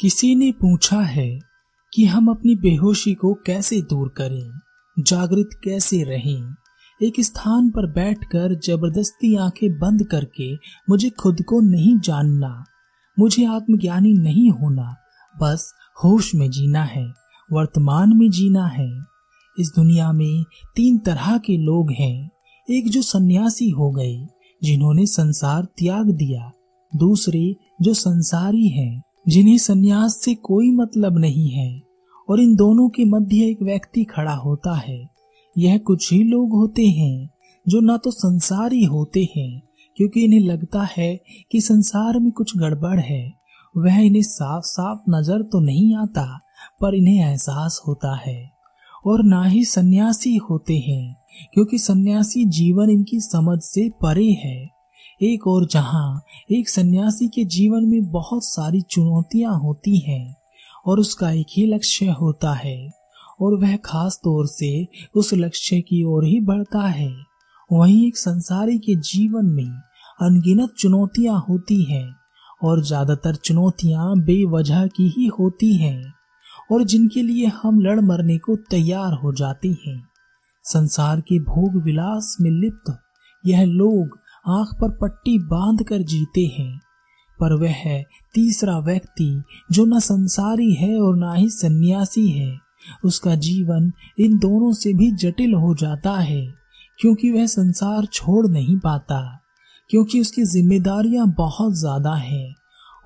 किसी ने पूछा है कि हम अपनी बेहोशी को कैसे दूर करें, जागृत कैसे रहें? एक स्थान पर बैठकर ज़बरदस्ती आँखें बंद करके मुझे खुद को नहीं जानना, मुझे आत्मज्ञानी नहीं होना, बस होश में जीना है, वर्तमान में जीना है। इस दुनिया में तीन तरह के लोग हैं, एक जो सन्यासी हो गए, जिन्होंने संसार त्याग दिया, दूसरे जो संसारी हैं। जिन्हें सन्यास से कोई मतलब नहीं है, और इन दोनों के मध्य एक व्यक्ति खड़ा होता है। यह कुछ ही लोग होते हैं, जो ना तो संसारी होते हैं, क्योंकि इन्हें लगता है कि संसार में कुछ गड़बड़ है। वह इन्हें साफ़ साफ़ नज़र तो नहीं आता, पर इन्हें एहसास होता है। और ना ही सन्यासी होते हैं, क्योंकि सन्यासी जीवन इनकी समझ से परे है। एक और जहाँ एक सन्यासी के जीवन में बहुत सारी चुनौतियाँ होती हैं और उसका एक ही लक्ष्य होता है और वह खास तौर से उस लक्ष्य की ओर ही बढ़ता है। वहीं एक संसारी के जीवन में अनगिनत चुनौतियाँ होती हैं और ज़्यादातर चुनौतियाँ बेवजह की ही होती हैं और जिनके लिए हम लड़ मरने को तैयार हो जाते हैं। संसार के भोग विलास में लिप्त यह लोग आँख पर पट्टी बाँध कर जीते हैं। पर वह तीसरा व्यक्ति, जो न संसारी है और ना ही सन्यासी है, उसका जीवन इन दोनों से भी जटिल हो जाता है, क्योंकि वह संसार छोड़ नहीं पाता, क्योंकि उसकी जिम्मेदारियाँ बहुत ज़्यादा हैं,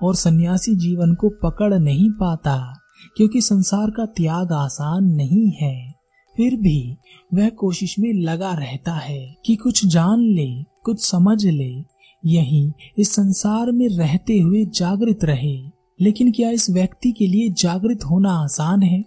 और सन्यासी जीवन को पकड़ नहीं पाता, क्योंकि संसार का त्याग आसान नहीं है। फिर भी वह कोशिश में लगा रहता है कि कुछ जान ले, कुछ समझ ले। यही इस संसार में रहते हुए जागृत रहे। लेकिन क्या इस व्यक्ति के लिए जागृत होना आसान है?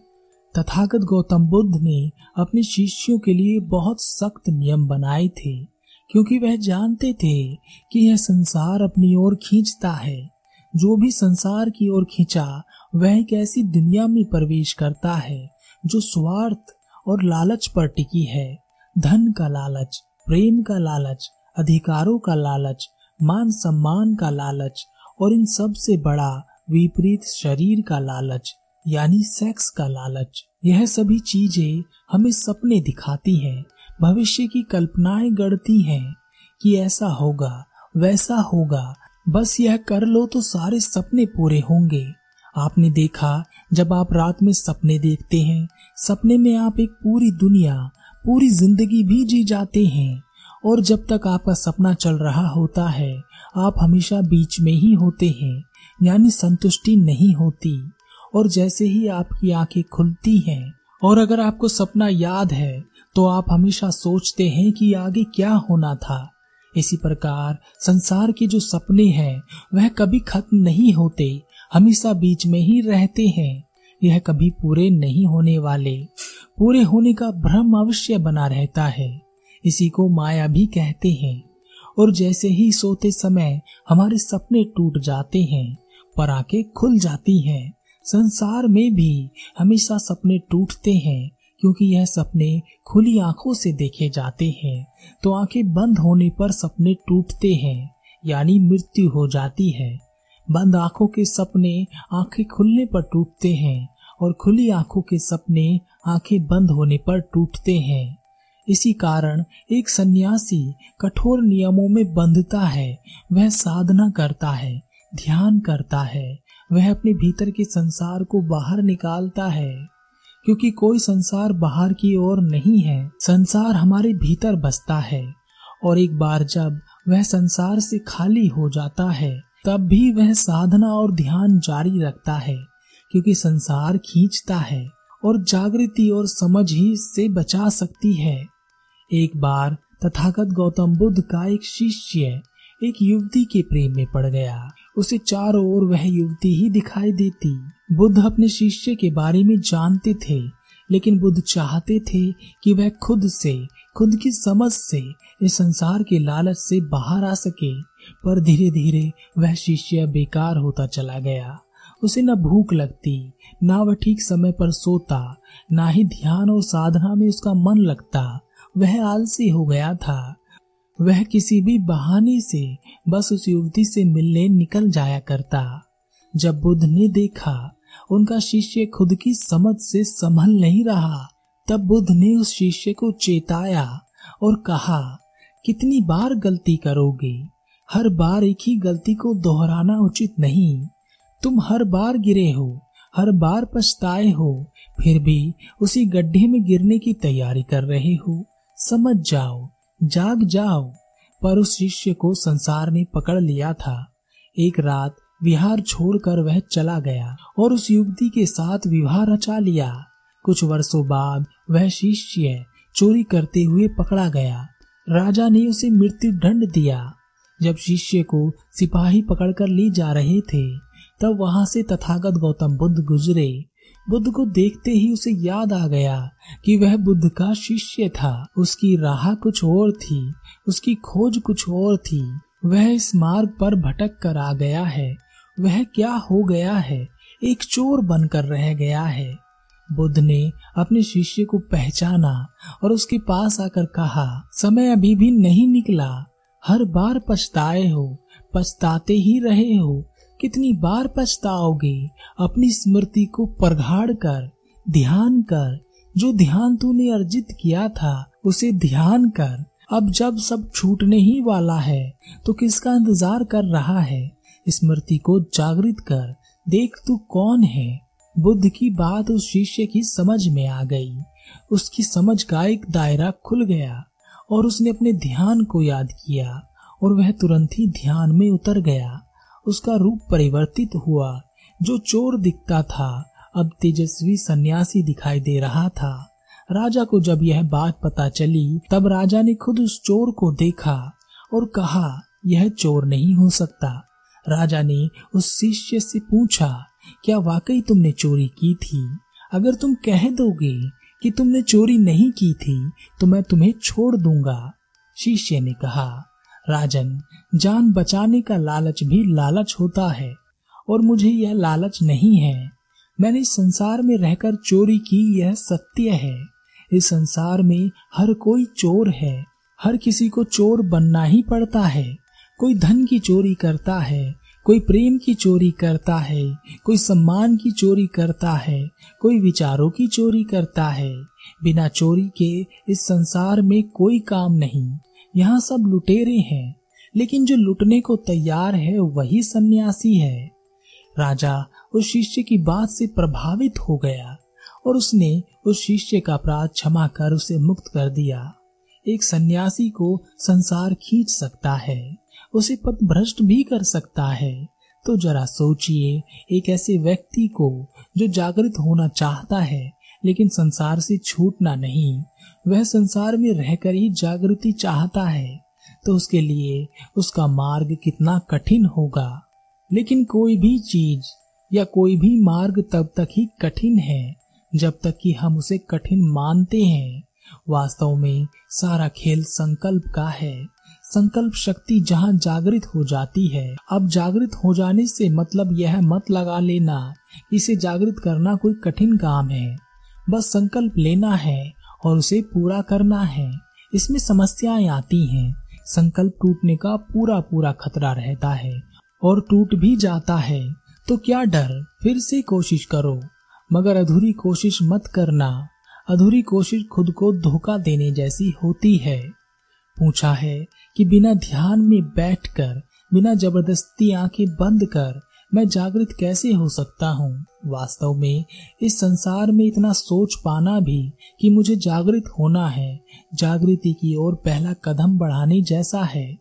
तथागत गौतम बुद्ध ने अपने शिष्यों के लिए बहुत सख्त नियम बनाए थे, क्योंकि वह जानते थे कि यह संसार अपनी ओर खींचता है। जो भी संसार की ओर खींचा, वह एक ऐसी दुनिया में प्रवेश करता है, जो स्वार्थ और लालच पर टिकी है। धन का लालच, प्रेम का लालच, अधिकारों का लालच, मान सम्मान का लालच और इन सबसे बड़ा विपरीत शरीर का लालच, यानी सेक्स का लालच। यह सभी चीज़ें हमें सपने दिखाती हैं। भविष्य की कल्पनाएँ गढ़ती हैं कि ऐसा होगा, वैसा होगा। बस यह कर लो तो सारे सपने पूरे होंगे। आपने देखा, जब आप रात में सपने देखते हैं, सपने में आप एक पूरी दुनिया, पूरी ज़िंदगी भी जी जाते हैं। और जब तक आपका सपना चल रहा होता है, आप हमेशा बीच में ही होते हैं, यानी संतुष्टि नहीं होती। और जैसे ही आपकी आँखें खुलती हैं, और अगर आपको सपना याद है तो आप हमेशा सोचते हैं कि आगे क्या होना था। इसी प्रकार संसार के जो सपने हैं, वह कभी खत्म नहीं होते हमेशा बीच में ही रहते हैं। यह कभी पूरे नहीं होने वाले। पूरे होने का भ्रम अवश्य बना रहता है। इसी को माया भी कहते हैं। और जैसे ही सोते समय हमारे सपने टूट जाते हैं पर आँखें खुल जाती हैं। संसार में भी हमेशा सपने टूटते हैं, क्योंकि यह सपने खुली आँखों से देखे जाते हैं। तो आँखें बंद होने पर सपने टूटते हैं, यानी मृत्यु हो जाती है। बंद आँखों के सपने आँखें खुलने पर टूटते हैं और खुली आँखों के सपने आँखें बंद होने पर टूटते हैं। इसी कारण एक सन्यासी कठोर नियमों में बंधता है, वह साधना करता है, ध्यान करता है, वह अपने भीतर के संसार को बाहर निकालता है। क्योंकि कोई संसार बाहर की ओर नहीं है, संसार हमारे भीतर बसता है और एक बार जब वह संसार से खाली हो जाता है तब भी वह साधना और ध्यान जारी रखता है, क्योंकि संसार खींचता है और जागृति और समझ ही से बचा सकती है। एक बार तथागत गौतम बुद्ध का एक शिष्य एक युवती के प्रेम में पड़ गया। उसे चारों ओर वह युवती ही दिखाई देती। बुद्ध अपने शिष्य के बारे में जानते थे, लेकिन बुद्ध चाहते थे कि वह खुद से, खुद की समझ से इस संसार के लालच से बाहर आ सके, पर धीरे धीरे वह शिष्य बेकार होता चला गया। उसे न भूख लगती, ना वह ठीक समय पर सोता, ना ही ध्यान और साधना में उसका मन लगता। वह आलसी हो गया था। वह किसी भी बहाने से, बस उस युवती से मिलने निकल जाया करता। जब बुद्ध ने देखा, उनका शिष्य खुद की समझ से संभल नहीं रहा, तब बुद्ध ने उस शिष्य को चेताया और कहा कितनी बार गलती करोगे? हर बार एक ही गलती को दोहराना उचित नहीं। तुम हर बार गिरे हो, हर बार पछताए हो, फिर भी उसी गड्ढे में गिरने की तैयारी कर रहे हो। समझ जाओ, जाग जाओ। पर उस शिष्य को संसार ने पकड़ लिया था। एक रात विहार छोड़कर वह चला गया और उस युवती के साथ विवाह रचा लिया। कुछ वर्षों बाद वह शिष्य चोरी करते हुए पकड़ा गया। राजा ने उसे मृत्यु दंड दिया। जब शिष्य को सिपाही पकड़कर ले जा रहे थे, तब वहाँ से तथागत गौतम बुद्ध गुजरे। बुद्ध को देखते ही उसे याद आ गया कि वह बुद्ध का शिष्य था। उसकी राह कुछ और थी, उसकी खोज कुछ और थी। वह इस मार्ग पर भटक कर आ गया है। वह क्या हो गया है? एक चोर बनकर रह गया है। बुद्ध ने अपने शिष्य को पहचाना और उसके पास आकर कहा, समय अभी भी नहीं निकला। हर बार पछताए हो, पछताते ही रहे हो। कितनी बार पछताओगे? अपनी स्मृति को प्रगाड़ कर, ध्यान कर। जो ध्यान तूने अर्जित किया था, उसे ध्यान कर। अब जब सब छूटने ही वाला है तो किसका इंतज़ार कर रहा है? स्मृति को जागृत कर, देख तू कौन है? बुद्ध की बात उस शिष्य की समझ में आ गई। उसकी समझ का एक दायरा खुल गया और उसने अपने ध्यान को याद किया और वह तुरंत ही ध्यान में उतर गया। उसका रूप परिवर्तित हुआ, जो चोर दिखता था। अब तेजस्वी सन्यासी दिखाई दे रहा था। राजा को जब यह बात पता चली, तब राजा ने खुद उस चोर को देखा और कहा, यह चोर नहीं हो सकता। राजा ने उस शिष्य से पूछा क्या वाकई तुमने चोरी की थी? अगर तुम कह दोगे कि तुमने चोरी नहीं की थी तो मैं तुम्हें छोड़ दूँगा, शिष्य ने कहा। राजन, जान बचाने का लालच भी लालच होता है, और मुझे यह लालच नहीं है। मैंने संसार में रहकर चोरी की यह सत्य है। इस संसार में हर कोई चोर है, हर किसी को चोर बनना ही पड़ता है, कोई धन की चोरी करता है कोई प्रेम की चोरी करता है, कोई सम्मान की चोरी करता है, कोई विचारों की चोरी करता है, बिना चोरी के इस संसार में कोई काम नहीं। यहाँ सब लुटेरे हैं, लेकिन जो लुटने को तैयार है वही सन्यासी है। राजा उस शिष्य की बात से प्रभावित हो गया और उसने उस शिष्य का अपराध क्षमा कर उसे मुक्त कर दिया। एक सन्यासी को संसार खींच सकता है। उसे पद भ्रष्ट भी कर सकता है। तो जरा सोचिए, एक ऐसे व्यक्ति को जो जागृत होना चाहता है, लेकिन संसार से छूटना नहीं, वह संसार में रहकर ही जागृति चाहता है तो उसके लिए उसका मार्ग कितना कठिन होगा। लेकिन कोई भी चीज़ या कोई भी मार्ग तब तक ही कठिन है, जब तक कि हम उसे कठिन मानते हैं। वास्तव में सारा खेल संकल्प का है। संकल्प शक्ति जहाँ जागृत हो जाती है। अब जागृत हो जाने से मतलब यह मत लगा लेना, इसे जागृत करना कोई कठिन काम है। बस संकल्प लेना है और उसे पूरा करना है। इसमें समस्याएँ आती हैं। संकल्प टूटने का पूरा पूरा खतरा रहता है और टूट भी जाता है। तो क्या डर? फिर से कोशिश करो। मगर अधूरी कोशिश मत करना। अधूरी कोशिश खुद को धोखा देने जैसी होती है। पूछा है कि बिना ध्यान में बैठकर, बिना ज़बरदस्ती आँखें बंद कर, मैं जागृत कैसे हो सकता हूँ? वास्तव में इस संसार में इतना सोच पाना भी कि मुझे जागृत होना है, जागृति की ओर पहला कदम बढ़ाने जैसा है।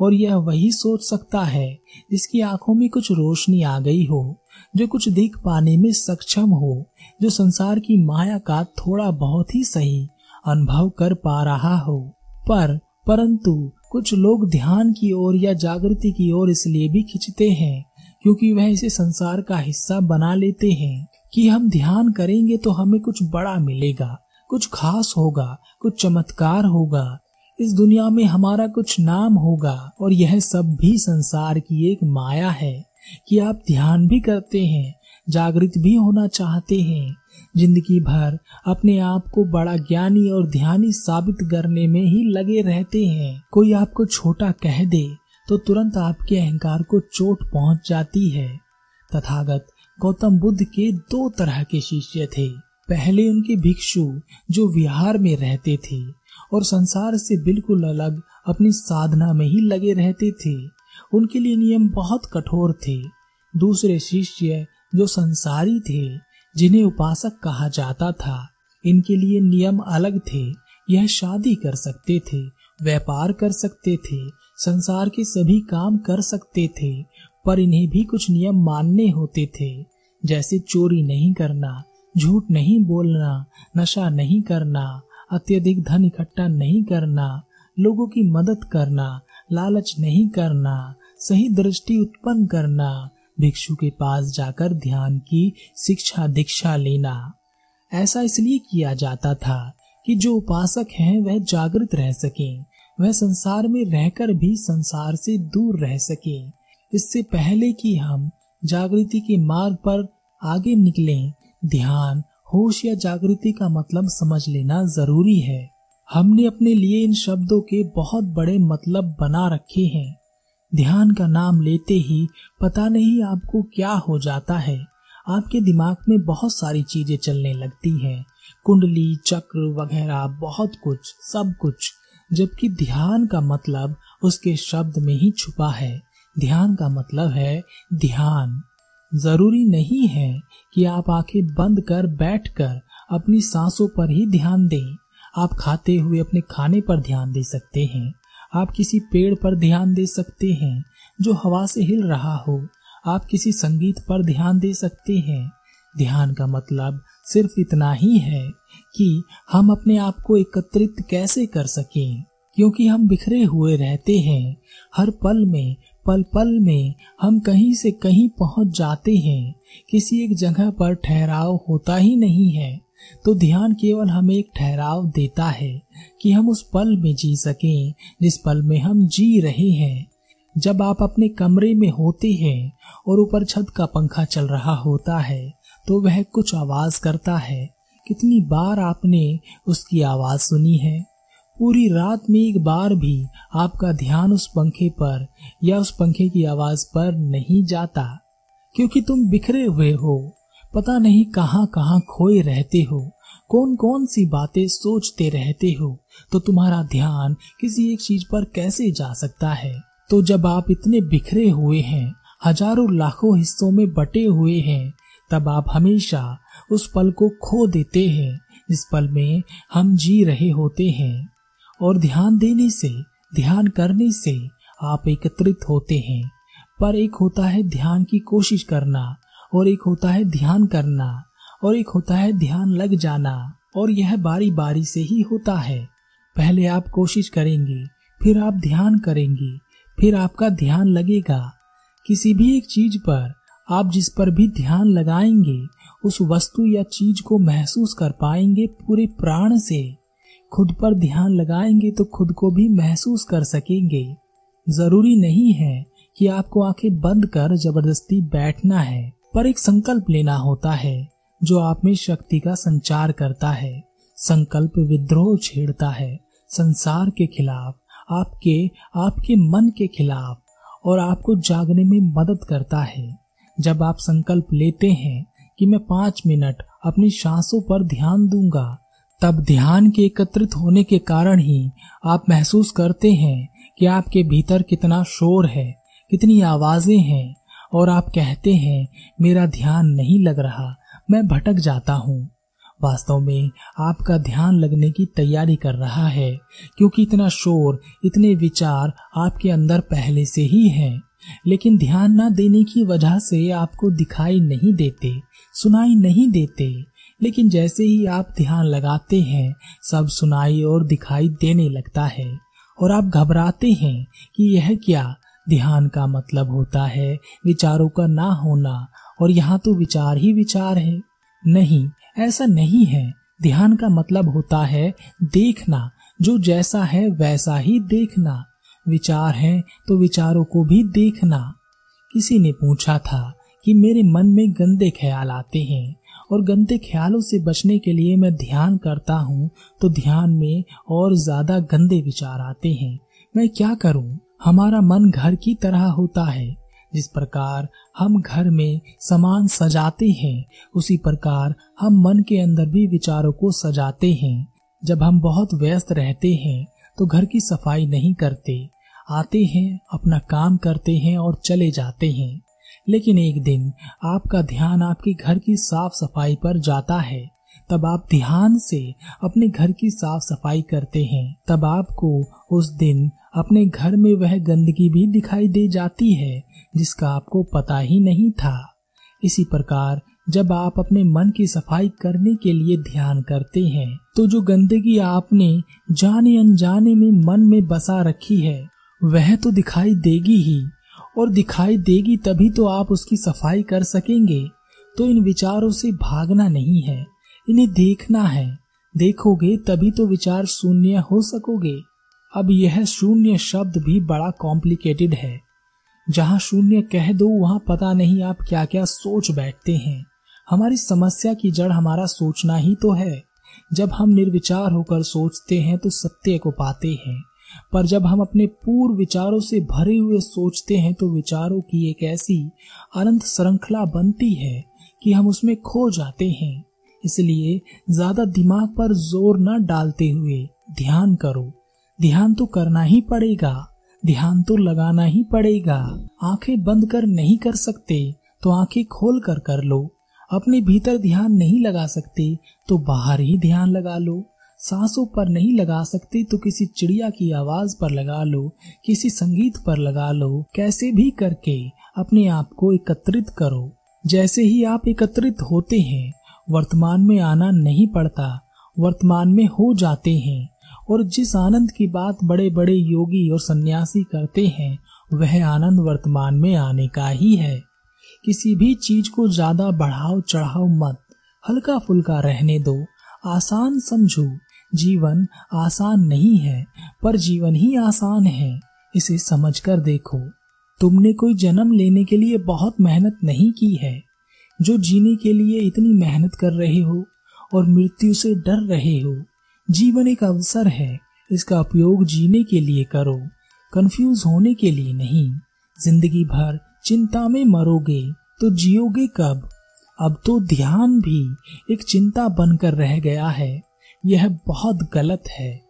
और यह वही सोच सकता है जिसकी आँखों में कुछ रोशनी आ गई हो। जो कुछ देख पाने में सक्षम हो, जो संसार की माया का थोड़ा बहुत ही सही अनुभव कर पा रहा हो। पर, परंतु, कुछ लोग ध्यान की ओर या जागृति की ओर इसलिए भी खिंचते हैं, क्योंकि वह इसे संसार का हिस्सा बना लेते हैं, कि हम ध्यान करेंगे तो हमें कुछ बड़ा मिलेगा, कुछ खास होगा, कुछ चमत्कार होगा। इस दुनिया में हमारा कुछ नाम होगा, और यह सब भी संसार की एक माया है। कि आप ध्यान भी करते हैं, जागृत भी होना चाहते हैं। ज़िंदगी भर अपने आप को बड़ा ज्ञानी और ध्यानी साबित करने में ही लगे रहते हैं। कोई आपको छोटा कह दे तो तुरंत आपके अहंकार को चोट पहुँच जाती है। तथागत गौतम बुद्ध के दो तरह के शिष्य थे। पहले उनके भिक्षु, जो विहार में रहते थे, और संसार से बिल्कुल अलग अपनी साधना में ही लगे रहते थे। उनके लिए नियम बहुत कठोर थे। दूसरे शिष्य जो संसारी थे, जिन्हें उपासक कहा जाता था, इनके लिए नियम अलग थे। यह शादी कर सकते थे, व्यापार कर सकते थे, संसार के सभी काम कर सकते थे, पर इन्हें भी कुछ नियम मानने होते थे। जैसे चोरी नहीं करना, झूठ नहीं बोलना, नशा नहीं करना, अत्यधिक धन इकट्ठा नहीं करना, लोगों की मदद करना, लालच नहीं करना सही दृष्टि उत्पन्न करना, भिक्षु के पास जाकर ध्यान की शिक्षा, दीक्षा लेना। ऐसा इसलिए किया जाता था कि जो उपासक हैं, वह जागृत रह सकें, वह संसार में रहकर भी संसार से दूर रह सके। इससे पहले कि हम जागृति के मार्ग पर आगे निकले, ध्यान, होश या जागृति का मतलब समझ लेना ज़रूरी है। हमने अपने लिए इन शब्दों के बहुत बड़े मतलब बना रखे हैं। ध्यान का नाम लेते ही पता नहीं आपको क्या हो जाता है। आपके दिमाग में बहुत सारी चीज़ें चलने लगती हैं। कुंडली, चक्र वगैरह, बहुत कुछ, सब कुछ। जबकि ध्यान का मतलब उसके शब्द में ही छुपा है। ध्यान का मतलब है ध्यान। ज़रूरी नहीं है कि आप आँखें बंद कर बैठकर अपनी सांसों पर ही ध्यान दें। आप खाते हुए अपने खाने पर ध्यान दे सकते हैं। आप किसी पेड़ पर ध्यान दे सकते हैं जो हवा से हिल रहा हो। आप किसी संगीत पर ध्यान दे सकते हैं। ध्यान का मतलब सिर्फ़ इतना ही है कि हम अपने आप को एकत्रित कैसे कर सकें, क्योंकि हम बिखरे हुए रहते हैं। हर पल में, पल पल में हम कहीं से कहीं पहुँच जाते हैं। किसी एक जगह पर ठहराव होता ही नहीं है। तो ध्यान केवल हमें एक ठहराव देता है कि हम उस पल में जी सकें, जिस पल में हम जी रहे हैं। जब आप अपने कमरे में होते हैं और ऊपर छत का पंखा चल रहा होता है तो वह कुछ आवाज़ करता है। कितनी बार आपने उसकी आवाज़ सुनी है? पूरी रात में एक बार भी आपका ध्यान उस पंखे पर या उस पंखे की आवाज़ पर नहीं जाता, क्योंकि तुम बिखरे हुए हो। पता नहीं कहाँ कहाँ खोए रहते हो कौन कौन सी बातें सोचते रहते हो तो तुम्हारा ध्यान किसी एक चीज़ पर कैसे जा सकता है? तो जब आप इतने बिखरे हुए हैं, हज़ारों लाखों हिस्सों में बटे हुए हैं, तब आप हमेशा उस पल को खो देते हैं, जिस पल में हम जी रहे होते हैं। और ध्यान देने से, ध्यान करने से आप एकत्रित होते हैं। पर एक होता है ध्यान की कोशिश करना और एक होता है ध्यान करना, और एक होता है ध्यान लग जाना, और यह बारी बारी से ही होता है। पहले आप कोशिश करेंगे, फिर आप ध्यान करेंगे, फिर आपका ध्यान लगेगा। किसी भी एक चीज़ पर आप जिस पर भी ध्यान लगाएँगे, उस वस्तु या चीज़ को महसूस कर पाएँगे पूरे प्राण से। खुद पर ध्यान लगाएँगे तो खुद को भी महसूस कर सकेंगे। ज़रूरी नहीं है कि आपको आँखें बंद कर ज़बरदस्ती बैठना है। पर एक संकल्प लेना होता है, जो आप में शक्ति का संचार करता है। संकल्प विद्रोह छेड़ता है, संसार के खिलाफ, आपके आपके मन के खिलाफ, और आपको जागने में मदद करता है। जब आप संकल्प लेते हैं कि मैं पाँच मिनट अपनी सांसों पर ध्यान दूँगा, तब ध्यान के एकत्रित होने के कारण ही आप महसूस करते हैं कि आपके भीतर कितना शोर है, कितनी आवाज़ें हैं और आप कहते हैं, मेरा ध्यान नहीं लग रहा, मैं भटक जाता हूँ। वास्तव में आपका ध्यान लगने की तैयारी कर रहा है, क्योंकि इतना शोर, इतने विचार आपके अंदर पहले से ही हैं। लेकिन ध्यान न देने की वजह से आपको दिखाई नहीं देते, सुनाई नहीं देते। लेकिन जैसे ही आप ध्यान लगाते हैं, सब सुनाई और दिखाई देने लगता है। और आप घबराते हैं कि यह क्या ध्यान का मतलब होता है विचारों का ना होना, और यहाँ तो विचार ही विचार है। नहीं, ऐसा नहीं है। ध्यान का मतलब होता है देखना, जो जैसा है वैसा ही देखना। विचार है तो विचारों को भी देखना। किसी ने पूछा था कि मेरे मन में गंदे ख्याल आते हैं, और गंदे ख्यालों से बचने के लिए मैं ध्यान करता हूँ तो ध्यान में और ज़्यादा गंदे विचार आते हैं। मैं क्या करूँ? हमारा मन घर की तरह होता है। जिस प्रकार हम घर में सामान सजाते हैं, उसी प्रकार हम मन के अंदर भी विचारों को सजाते हैं। जब हम बहुत व्यस्त रहते हैं तो घर की सफ़ाई नहीं करते। आते हैं, अपना काम करते हैं और चले जाते हैं। लेकिन एक दिन आपका ध्यान आपके घर की साफ़ सफ़ाई पर जाता है। तब आप ध्यान से अपने घर की साफ़ सफ़ाई करते हैं। तब आपको उस दिन अपने घर में वह गंदगी भी दिखाई दे जाती है, जिसका आपको पता ही नहीं था। इसी प्रकार, जब आप अपने मन की सफ़ाई करने के लिए ध्यान करते हैं तो जो गंदगी आपने जाने अनजाने में मन में बसा रखी है, वह तो दिखाई देगी ही, और दिखाई देगी तभी तो आप उसकी सफ़ाई कर सकेंगे। तो इन विचारों से भागना नहीं है, इन्हें देखना है। देखोगे तभी तो विचार शून्य हो सकोगे। अब यह शून्य शब्द भी बड़ा कॉम्प्लिकेटेड है। जहाँ शून्य कह दो, वहाँ पता नहीं आप क्या क्या सोच बैठते हैं। हमारी समस्या की जड़ हमारा सोचना ही तो है। जब हम निर्विचार होकर सोचते हैं तो सत्य को पाते हैं। पर जब हम अपने पूर्व विचारों से भरे हुए सोचते हैं तो विचारों की एक ऐसी अनंत श्रृंखला बनती है कि हम उसमें खो जाते हैं। इसलिए ज़्यादा दिमाग पर ज़ोर न डालते हुए ध्यान करो। ध्यान तो करना ही पड़ेगा, ध्यान तो लगाना ही पड़ेगा। आँखें बंद कर नहीं कर सकते तो आँखें खोल कर कर लो। अपने भीतर ध्यान नहीं लगा सकते तो बाहर ही ध्यान लगा लो। सांसों पर नहीं लगा सकते तो किसी चिड़िया की आवाज़ पर लगा लो, किसी संगीत पर लगा लो। कैसे भी करके अपने आप को एकत्रित करो। जैसे ही आप एकत्रित होते हैं, वर्तमान में आना नहीं पड़ता, वर्तमान में हो जाते हैं। और जिस आनंद की बात बड़े बड़े योगी और सन्यासी करते हैं, वह आनंद वर्तमान में आने का ही है। किसी भी चीज़ को ज़्यादा बढ़ाओ, चढ़ाओ मत। हल्का फुल्का रहने दो। आसान समझो, जीवन आसान नहीं है, पर जीवन ही आसान है। इसे समझकर देखो, तुमने कोई जन्म लेने के लिए बहुत मेहनत नहीं की है। जो जीने के लिए इतनी मेहनत कर रहे हो और मृत्यु से डर रहे हो जीवन एक अवसर है, इसका उपयोग जीने के लिए करो कंफ्यूज होने के लिए नहीं। ज़िंदगी भर चिंता में मरोगे तो जियोगे कब? अब तो ध्यान भी एक चिंता बनकर रह गया है, यह बहुत गलत है।